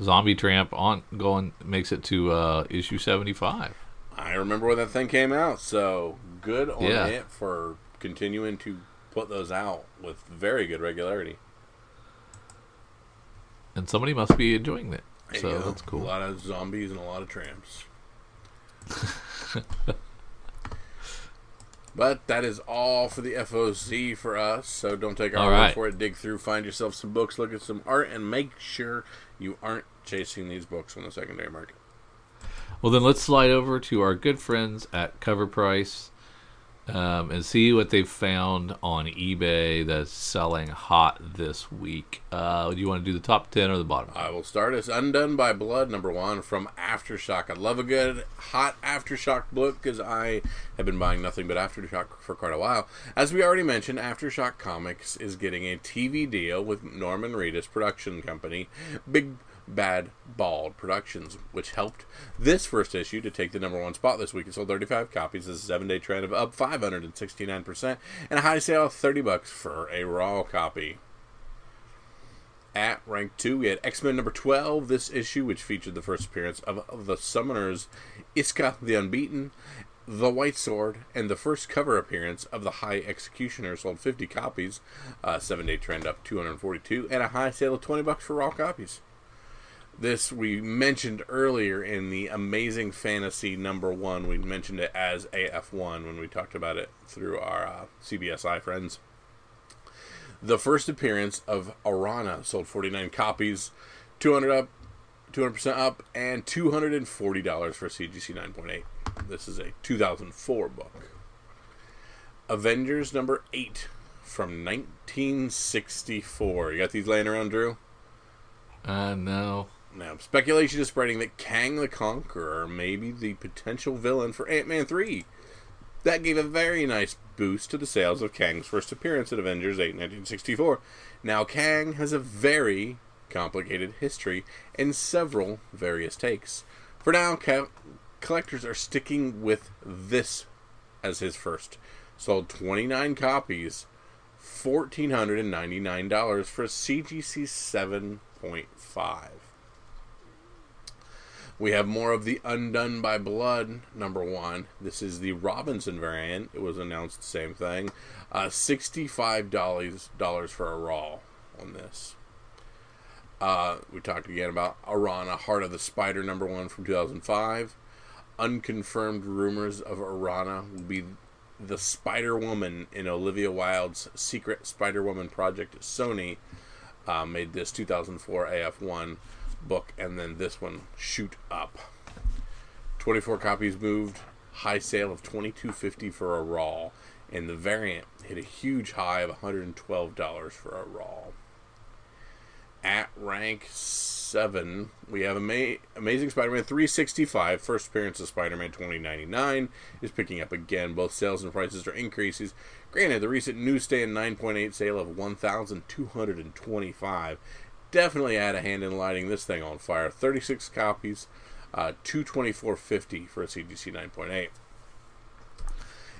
Zombie Tramp on going makes it to uh, issue 75. I remember when that thing came out, so good on Yeah. it for continuing to put those out with very good regularity. And somebody must be enjoying it. There So that's A lot of zombies and a lot of tramps. *laughs* but that is all for the FOC for us. So don't take our All word right. for it. Dig through, find yourself some books, look at some art, and make sure you aren't chasing these books on the secondary market. Well, then let's slide over to our good friends at Cover Price um, and see what they've found on eBay that's selling hot this week. Uh, do you want to do the top 10 or the bottom? I will start us Undone by Blood, number one from Aftershock. I love a good hot Aftershock book because I have been buying nothing but Aftershock for quite a while. As we already mentioned, Aftershock Comics is getting a TV deal with Norman Reedus production company, Big Bad Bald Productions, which helped this first issue to take the number one spot this week. It sold 35 copies. This is a seven day trend of up 569%, and a high sale of 30 bucks for a raw copy. At rank 2, we had X Men number 12, this issue, which featured the first appearance of the Summoners Isca the Unbeaten, the White Sword, and the first cover appearance of the High Executioner. Sold 50 copies, uh, 7 day trend up 242, and a high sale of 20 bucks for raw copies. This we mentioned earlier in the Amazing Fantasy number one. We mentioned it as AF1 when we talked about it through our uh, CBSI friends. The first appearance of Arana sold 49 copies, 200 up, 200% up, and $240 for CGC 9.8. This is a 2004 book. Avengers number 8 from 1964. You got these laying around, Drew? Uh, no. Now, speculation is spreading that Kang the Conqueror may be the potential villain for Ant Man 3. That gave a very nice boost to the sales of Kang's first appearance at Avengers 8 1964. Now, Kang has a very complicated history and several various takes. For now, ca- collectors are sticking with this as his first. Sold 29 copies, $1,499 for a CGC 7.5. We have more of the Undone by Blood, number one. This is the Robinson variant. It was announced the same thing. Uh, $65 for a Raw on this. Uh, we talked again about Arana, Heart of the Spider, number one from 2005. Unconfirmed rumors of Arana will be the Spider Woman in Olivia Wilde's Secret Spider Woman project Sony. Uh, made this 2004 AF1 book, and then this one shoot up. 24 copies moved, high sale of 22.50 for a raw, and the variant hit a huge high of $112 for a raw. At rank 7, we have Ama- Amazing Spider-Man 365, first appearance of Spider-Man 2099, is picking up again. Both sales and prices are increases. Granted, the recent newsstand 9.8 sale of 1,225 definitely had a hand in lighting this thing on fire. 36 copies, uh, 224.50 for a CGC 9.8.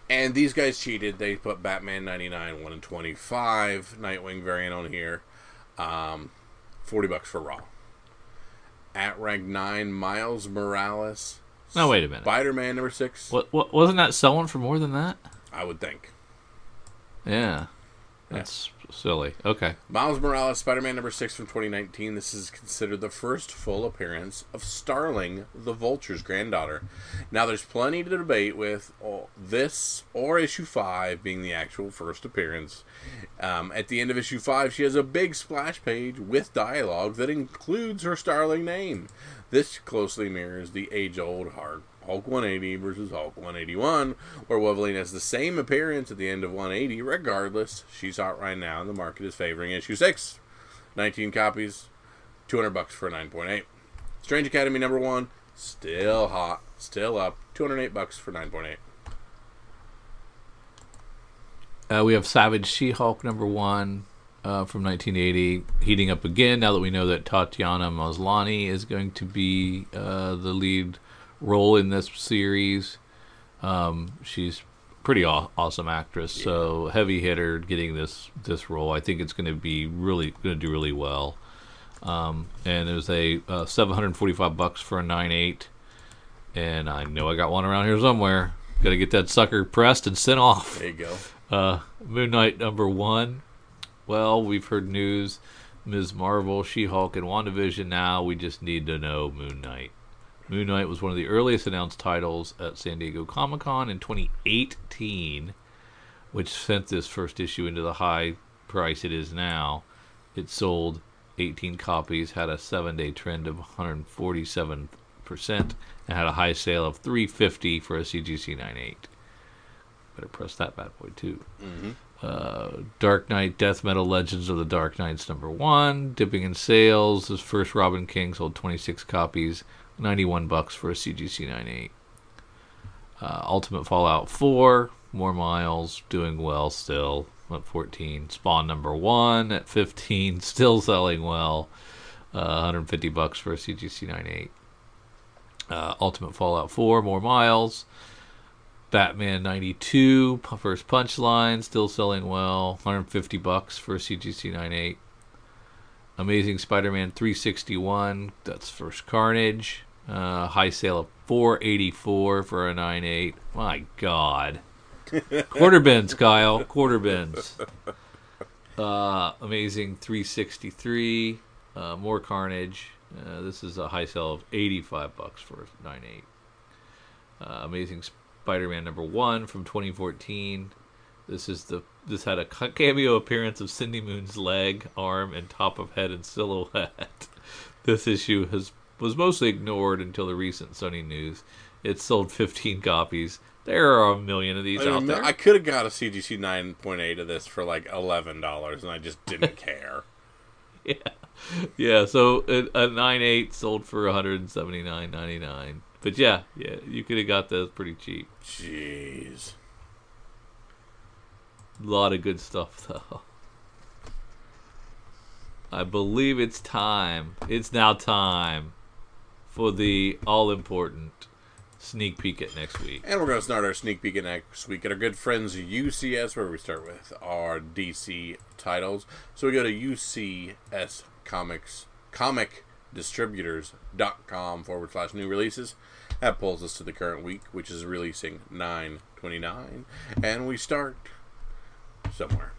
And these guys cheated. They put Batman 99, 1 in 25, Nightwing variant on here. Um, 40 bucks for Raw. At rank 9, Miles Morales. No, wait a minute. Spider Man number 6. What, what wasn't that selling for more than that? I would think. Yeah. That's silly. Okay. Miles Morales, Spider Man number 6 from 2019. This is considered the first full appearance of Starling, the Vulture's granddaughter. Now, there's plenty to debate with this or issue 5 being the actual first appearance. Um, at the end of issue 5, she has a big splash page with dialogue that includes her Starling name. This closely mirrors the age old Hulk 180 versus Hulk 181, where Wolverine has the same appearance at the end of 180. Regardless, she's hot right now, and the market is favoring issue 6. 19 copies, 200 bucks for a 9.8. Strange Academy number 1, still hot, still up, 208 bucks for 9.8. Uh, we have Savage She-Hulk number one uh, from 1980, heating up again now that we know that Tatiana Maslany is going to be uh, the lead role in this series. Um, she's pretty aw- awesome actress, so heavy hitter getting this this role. I think it's going to be really going to do really well. Um, and it was a uh, 745 bucks for a 9.8 and I know I got one around here somewhere. Got to get that sucker pressed and sent off. There you go. *laughs* Uh, Moon Knight number one. Well, we've heard news. Ms. Marvel, She Hulk, and WandaVision now. We just need to know Moon Knight. Moon Knight was one of the earliest announced titles at San Diego Comic Con in 2018, which sent this first issue into the high price it is now. It sold 18 copies, had a seven day trend of 147%, and had a high sale of 350 for a CGC 98. Better press that bad boy too. Uh, Dark Knight, Death Metal Legends of the Dark Knights, number one, dipping in sales. His first Robin King sold 26 copies, 91 bucks for a CGC 98. Uh, Ultimate Fallout 4, more miles, doing well still at 14. Spawn number one at 15, *laughs* still selling well, uh, 150 bucks for a CGC 98. Uh, Ultimate Fallout 4, more miles. Batman 92, pu- first punchline, still selling well, 150 bucks for a CGC 98. Amazing Spider-Man 361. That's first Carnage. Uh, high sale of 484 for a 9.8. My God. *laughs* Quarter bins, Kyle. Quarter bins. Uh, amazing 363. Uh, more Carnage. Uh, this is a high sale of 85 bucks for a 9.8. Uh, amazing Spider-Man number one from 2014. This is the this had a cameo appearance of Cindy Moon's leg, arm, and top of head in silhouette. *laughs* this issue has was mostly ignored until the recent Sony news. It sold 15 copies. There are a million of these I, out there. I could have got a CGC 9.8 of this for like $11, and I just didn't *laughs* care. yeah, yeah. So a, a 9.8 sold for 179.99. But yeah, yeah, you could have got those pretty cheap. Jeez. Lot of good stuff though. I believe it's time. It's now time for the all important sneak peek at next week. And we're going to start our sneak peek at next week at our good friends UCS, where we start with our DC titles. So we go to UCS Comics, Comic Distributors.com forward slash new releases. That pulls us to the current week, which is releasing 929. And we start somewhere.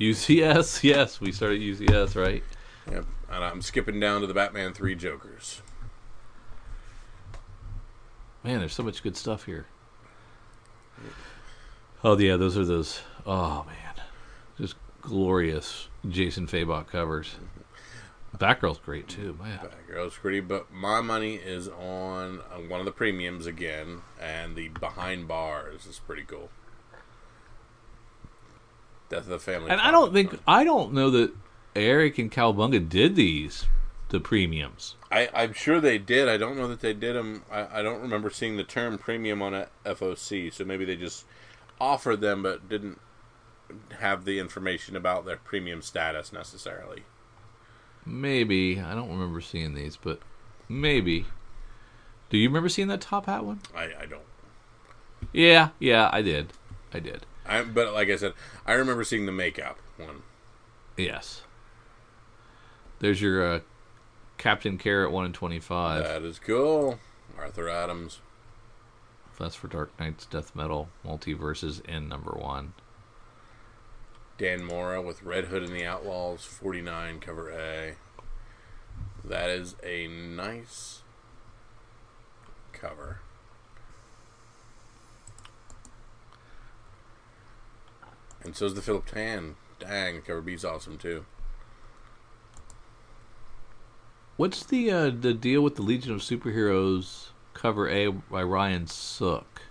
UCS, *laughs* yes, we started UCS, right? Yep. And I'm skipping down to the Batman 3 Jokers. Man, there's so much good stuff here. Oh yeah, those are those. Oh man, just glorious Jason Fabok covers. Batgirl's great too, man. Batgirl's pretty, but my money is on uh, one of the premiums again, and the behind bars is pretty cool. Death of the Family. And I don't think I don't know that Eric and Cowabunga did these the premiums. I, I'm sure they did. I don't know that they did them. I, I don't remember seeing the term premium on a FOC, so maybe they just offered them but didn't have the information about their premium status necessarily. Maybe I don't remember seeing these, but maybe. Do you remember seeing that top hat one? I, I don't. Yeah, yeah, I did. I did. I, but like I said, I remember seeing the makeup one. Yes. There's your uh, Captain Carrot one in twenty five. That is cool. Arthur Adams. That's for Dark Knight's Death Metal Multiverses in number one. Dan Mora with Red Hood and the Outlaws, 49, cover A. That is a nice cover. And so's the Philip Tan. Dang, the cover B's awesome too. What's the uh, the deal with the Legion of Superheroes cover A by Ryan Sook?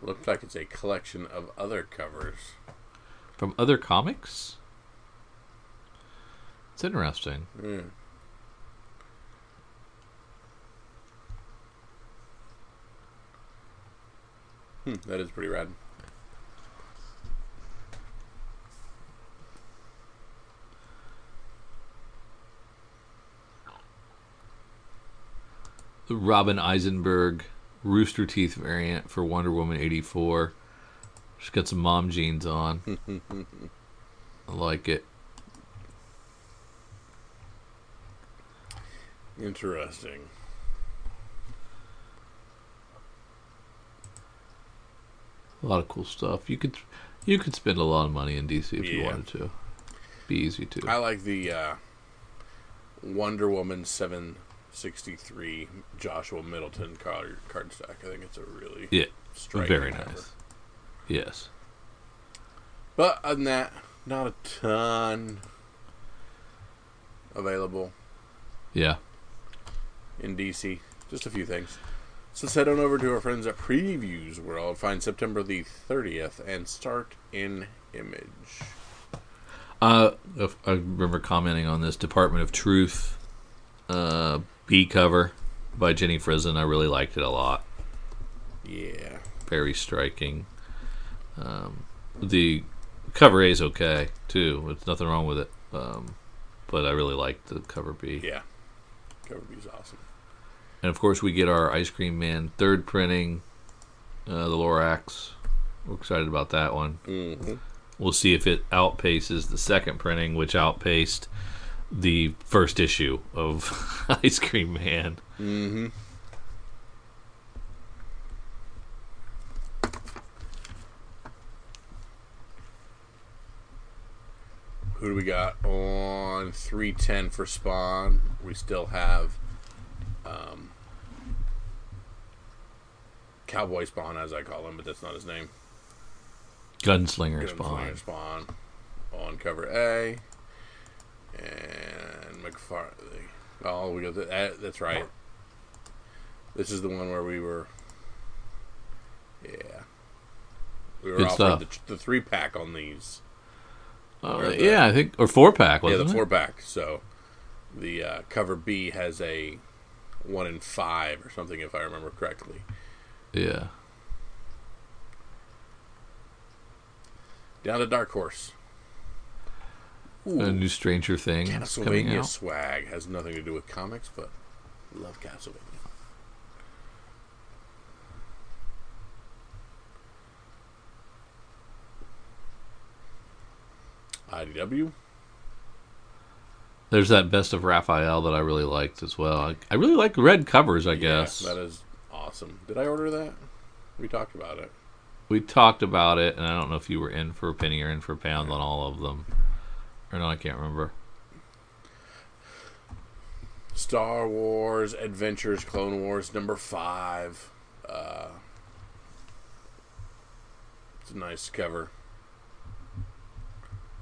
Looks like it's a collection of other covers. From other comics? It's interesting. Mm. Hmm, that is pretty rad. The Robin Eisenberg Rooster Teeth variant for Wonder Woman 84. She's got some mom jeans on. *laughs* I like it. Interesting. A lot of cool stuff. You could you could spend a lot of money in DC if you wanted to. Be easy to. I like the uh, Wonder Woman 763 Joshua Middleton card, card stack. I think it's a really Yeah, Very cover. nice. Yes. But other than that, not a ton available Yeah. in DC. Just a few things. So let's head on over to our friends at Previews World. Find September the 30th and start in Image. Uh, I remember commenting on this Department of Truth uh, B cover by Jenny Frison. I really liked it a lot. Yeah. Very striking. Um, the cover A is okay too. There's nothing wrong with it. Um, but I really liked the cover B. Yeah. Cover B's awesome. And of course, we get our Ice Cream Man third printing, uh, the Lorax. We're excited about that one. hmm We'll see if it outpaces the second printing, which outpaced the first issue of *laughs* Ice Cream Man. Mm-hmm. Who do we got on 310 for Spawn? We still have um, Cowboy Spawn, as I call him, but that's not his name. Gunslinger Gunslinger Spawn. Spawn on cover A. And McFarlane. Oh, we got that, that's right. This is the one where we were. Yeah. We were Good offered the, the three pack on these. Uh, the- yeah, I think or four pack yeah, the it? four pack. So the uh, cover B has a one in five or something, if I remember correctly. Yeah. Down to Dark Horse. Ooh, A new Stranger Things coming Castlevania swag has nothing to do with comics, but love Castlevania. IDW. There's that best of Raphael that I really liked as well. I, I really like red covers. I guess that is awesome. Did I order that? We talked about it. we talked about it, and I don't know if you were in for a penny or in for a pound on all of them, or no, I can't remember. Star Wars Adventures Clone Wars number five. Uh, it's a nice cover.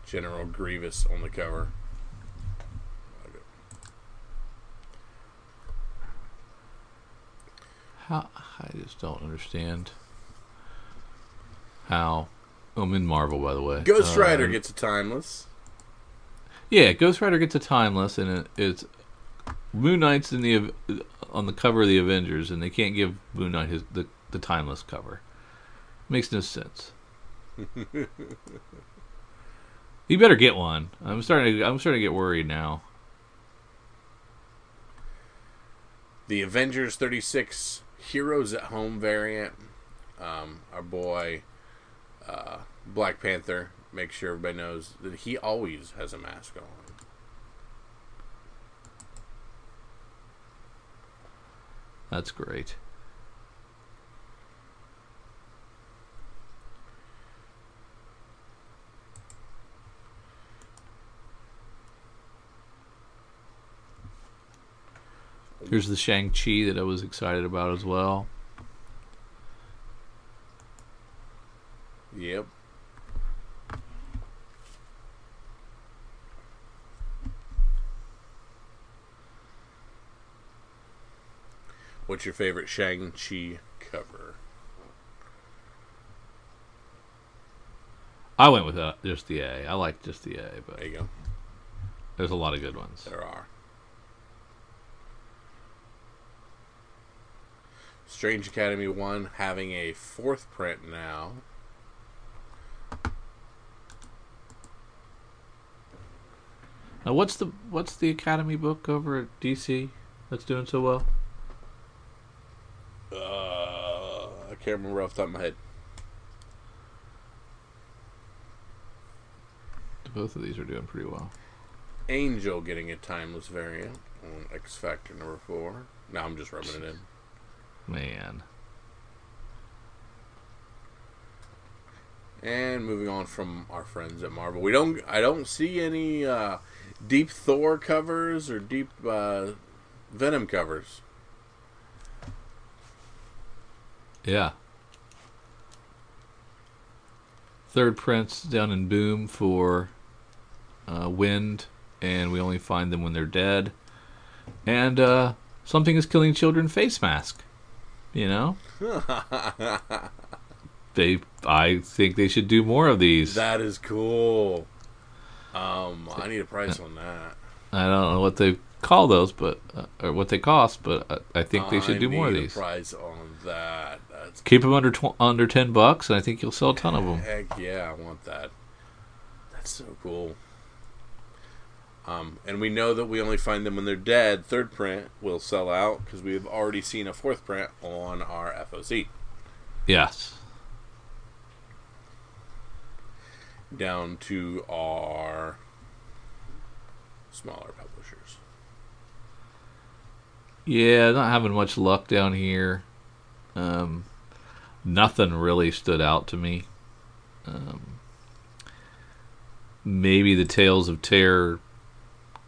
General Grievous on the cover. How I just don't understand how. I'm in Marvel, by the way. Ghost Rider Um, gets a timeless. Yeah, Ghost Rider gets a timeless, and it, it's Moon Knight's in the on the cover of the Avengers, and they can't give Moon Knight his the, the timeless cover. Makes no sense. *laughs* you better get one. I'm starting. To, I'm starting to get worried now. The Avengers 36 Heroes at Home variant. Um, our boy uh, Black Panther. Make sure everybody knows that he always has a mask on. That's great. Here's the Shang-Chi that I was excited about as well. Yep. What's your favorite Shang-Chi cover? I went with uh, just the A. I like just the A, but There you go. there's a lot of good ones. There are. Strange Academy 1 having a fourth print now. Now, what's the what's the Academy book over at DC that's doing so well? Uh, I can't remember off the top of my head. Both of these are doing pretty well. Angel getting a timeless variant on X Factor number 4. Now I'm just rubbing it in. Man, And moving on from our friends at Marvel, we don't. I don't see any uh, deep Thor covers or deep uh, Venom covers. yeah. Third prints down in Boom for uh, Wynd, and we only find them when they're dead. And uh, something is killing children. Face mask. You know, *laughs* they. I think they should do more of these. That is cool. Um, I need a price on that. I don't know what they call those, but uh, or what they cost, but uh, I think they should I do more of these. price on that. That's Keep them under tw- under ten bucks, and I think you'll sell a ton of them. heck yeah, I want that. That's so cool. Um, and we know that we only find them when they're dead. Third print will sell out because we have already seen a fourth print on our FOC. Yes. down to our smaller publishers. Yeah, not having much luck down here. Um, nothing really stood out to me. Um, maybe the Tales of Terror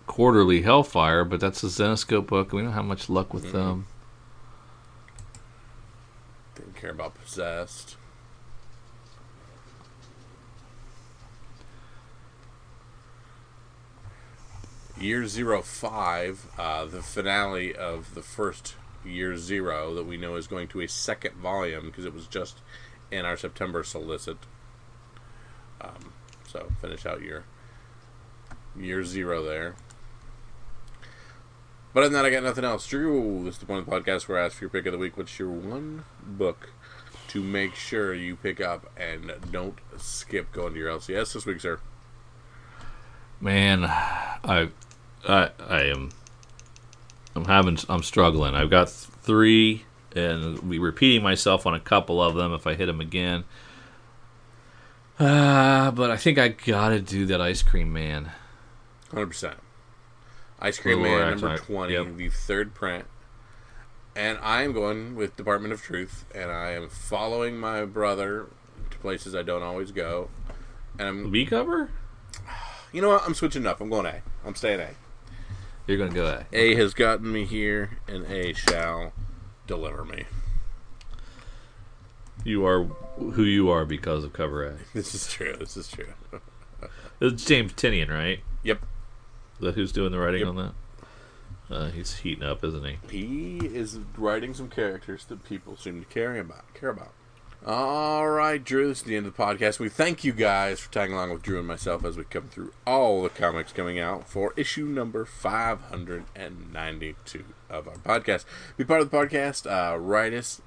quarterly Hellfire, but that's a Zenescope book. We don't have much luck with Mhm. them. Didn't care about Possessed. Year Zero Five, uh, the finale of the first Year Zero that we know is going to a second volume because it was just in our September solicit. Um, so finish out your Year Zero there. But other than that, I got nothing else. Drew, this is the point of the podcast where I ask for your pick of the week. What's your one book to make sure you pick up and don't skip going to your LCS this week, sir? Man, I, I, I am. I'm having. I'm struggling. I've got three, and be repeating myself on a couple of them if I hit them again. Uh, but I think I gotta do that ice cream man. Hundred percent. Ice Cream Little Man number right. twenty, Yep. the third print, and I am going with Department of Truth, and I am following my brother to places I don't always go, and I'm. B cover? You know what? I'm switching up. I'm going A. I'm staying A. You're gonna go A. A has gotten me here, and A shall deliver me. You are who you are because of cover A. *laughs* This is true. This is true. It's James Tynion, right? Yep. That who's doing the writing Yep. on that? Uh, he's heating up, isn't he? He is writing some characters that people seem to care about. Care about. All right, Drew. This is the end of the podcast. We thank you guys for tagging along with Drew and myself as we come through all the comics coming out for issue number 592 of our podcast. Be part of the podcast. Uh, write us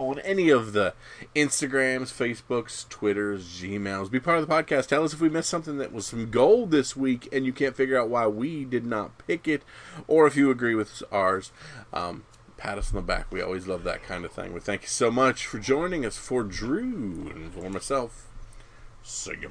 on any of the Instagrams, Facebooks, Twitters, Gmails. Be part of the podcast. Tell us if we missed something that was some gold this week and you can't figure out why we did not pick it, or if you agree with ours. Um, pat us on the back. We always love that kind of thing. We thank you so much for joining us for Drew and for myself. See you.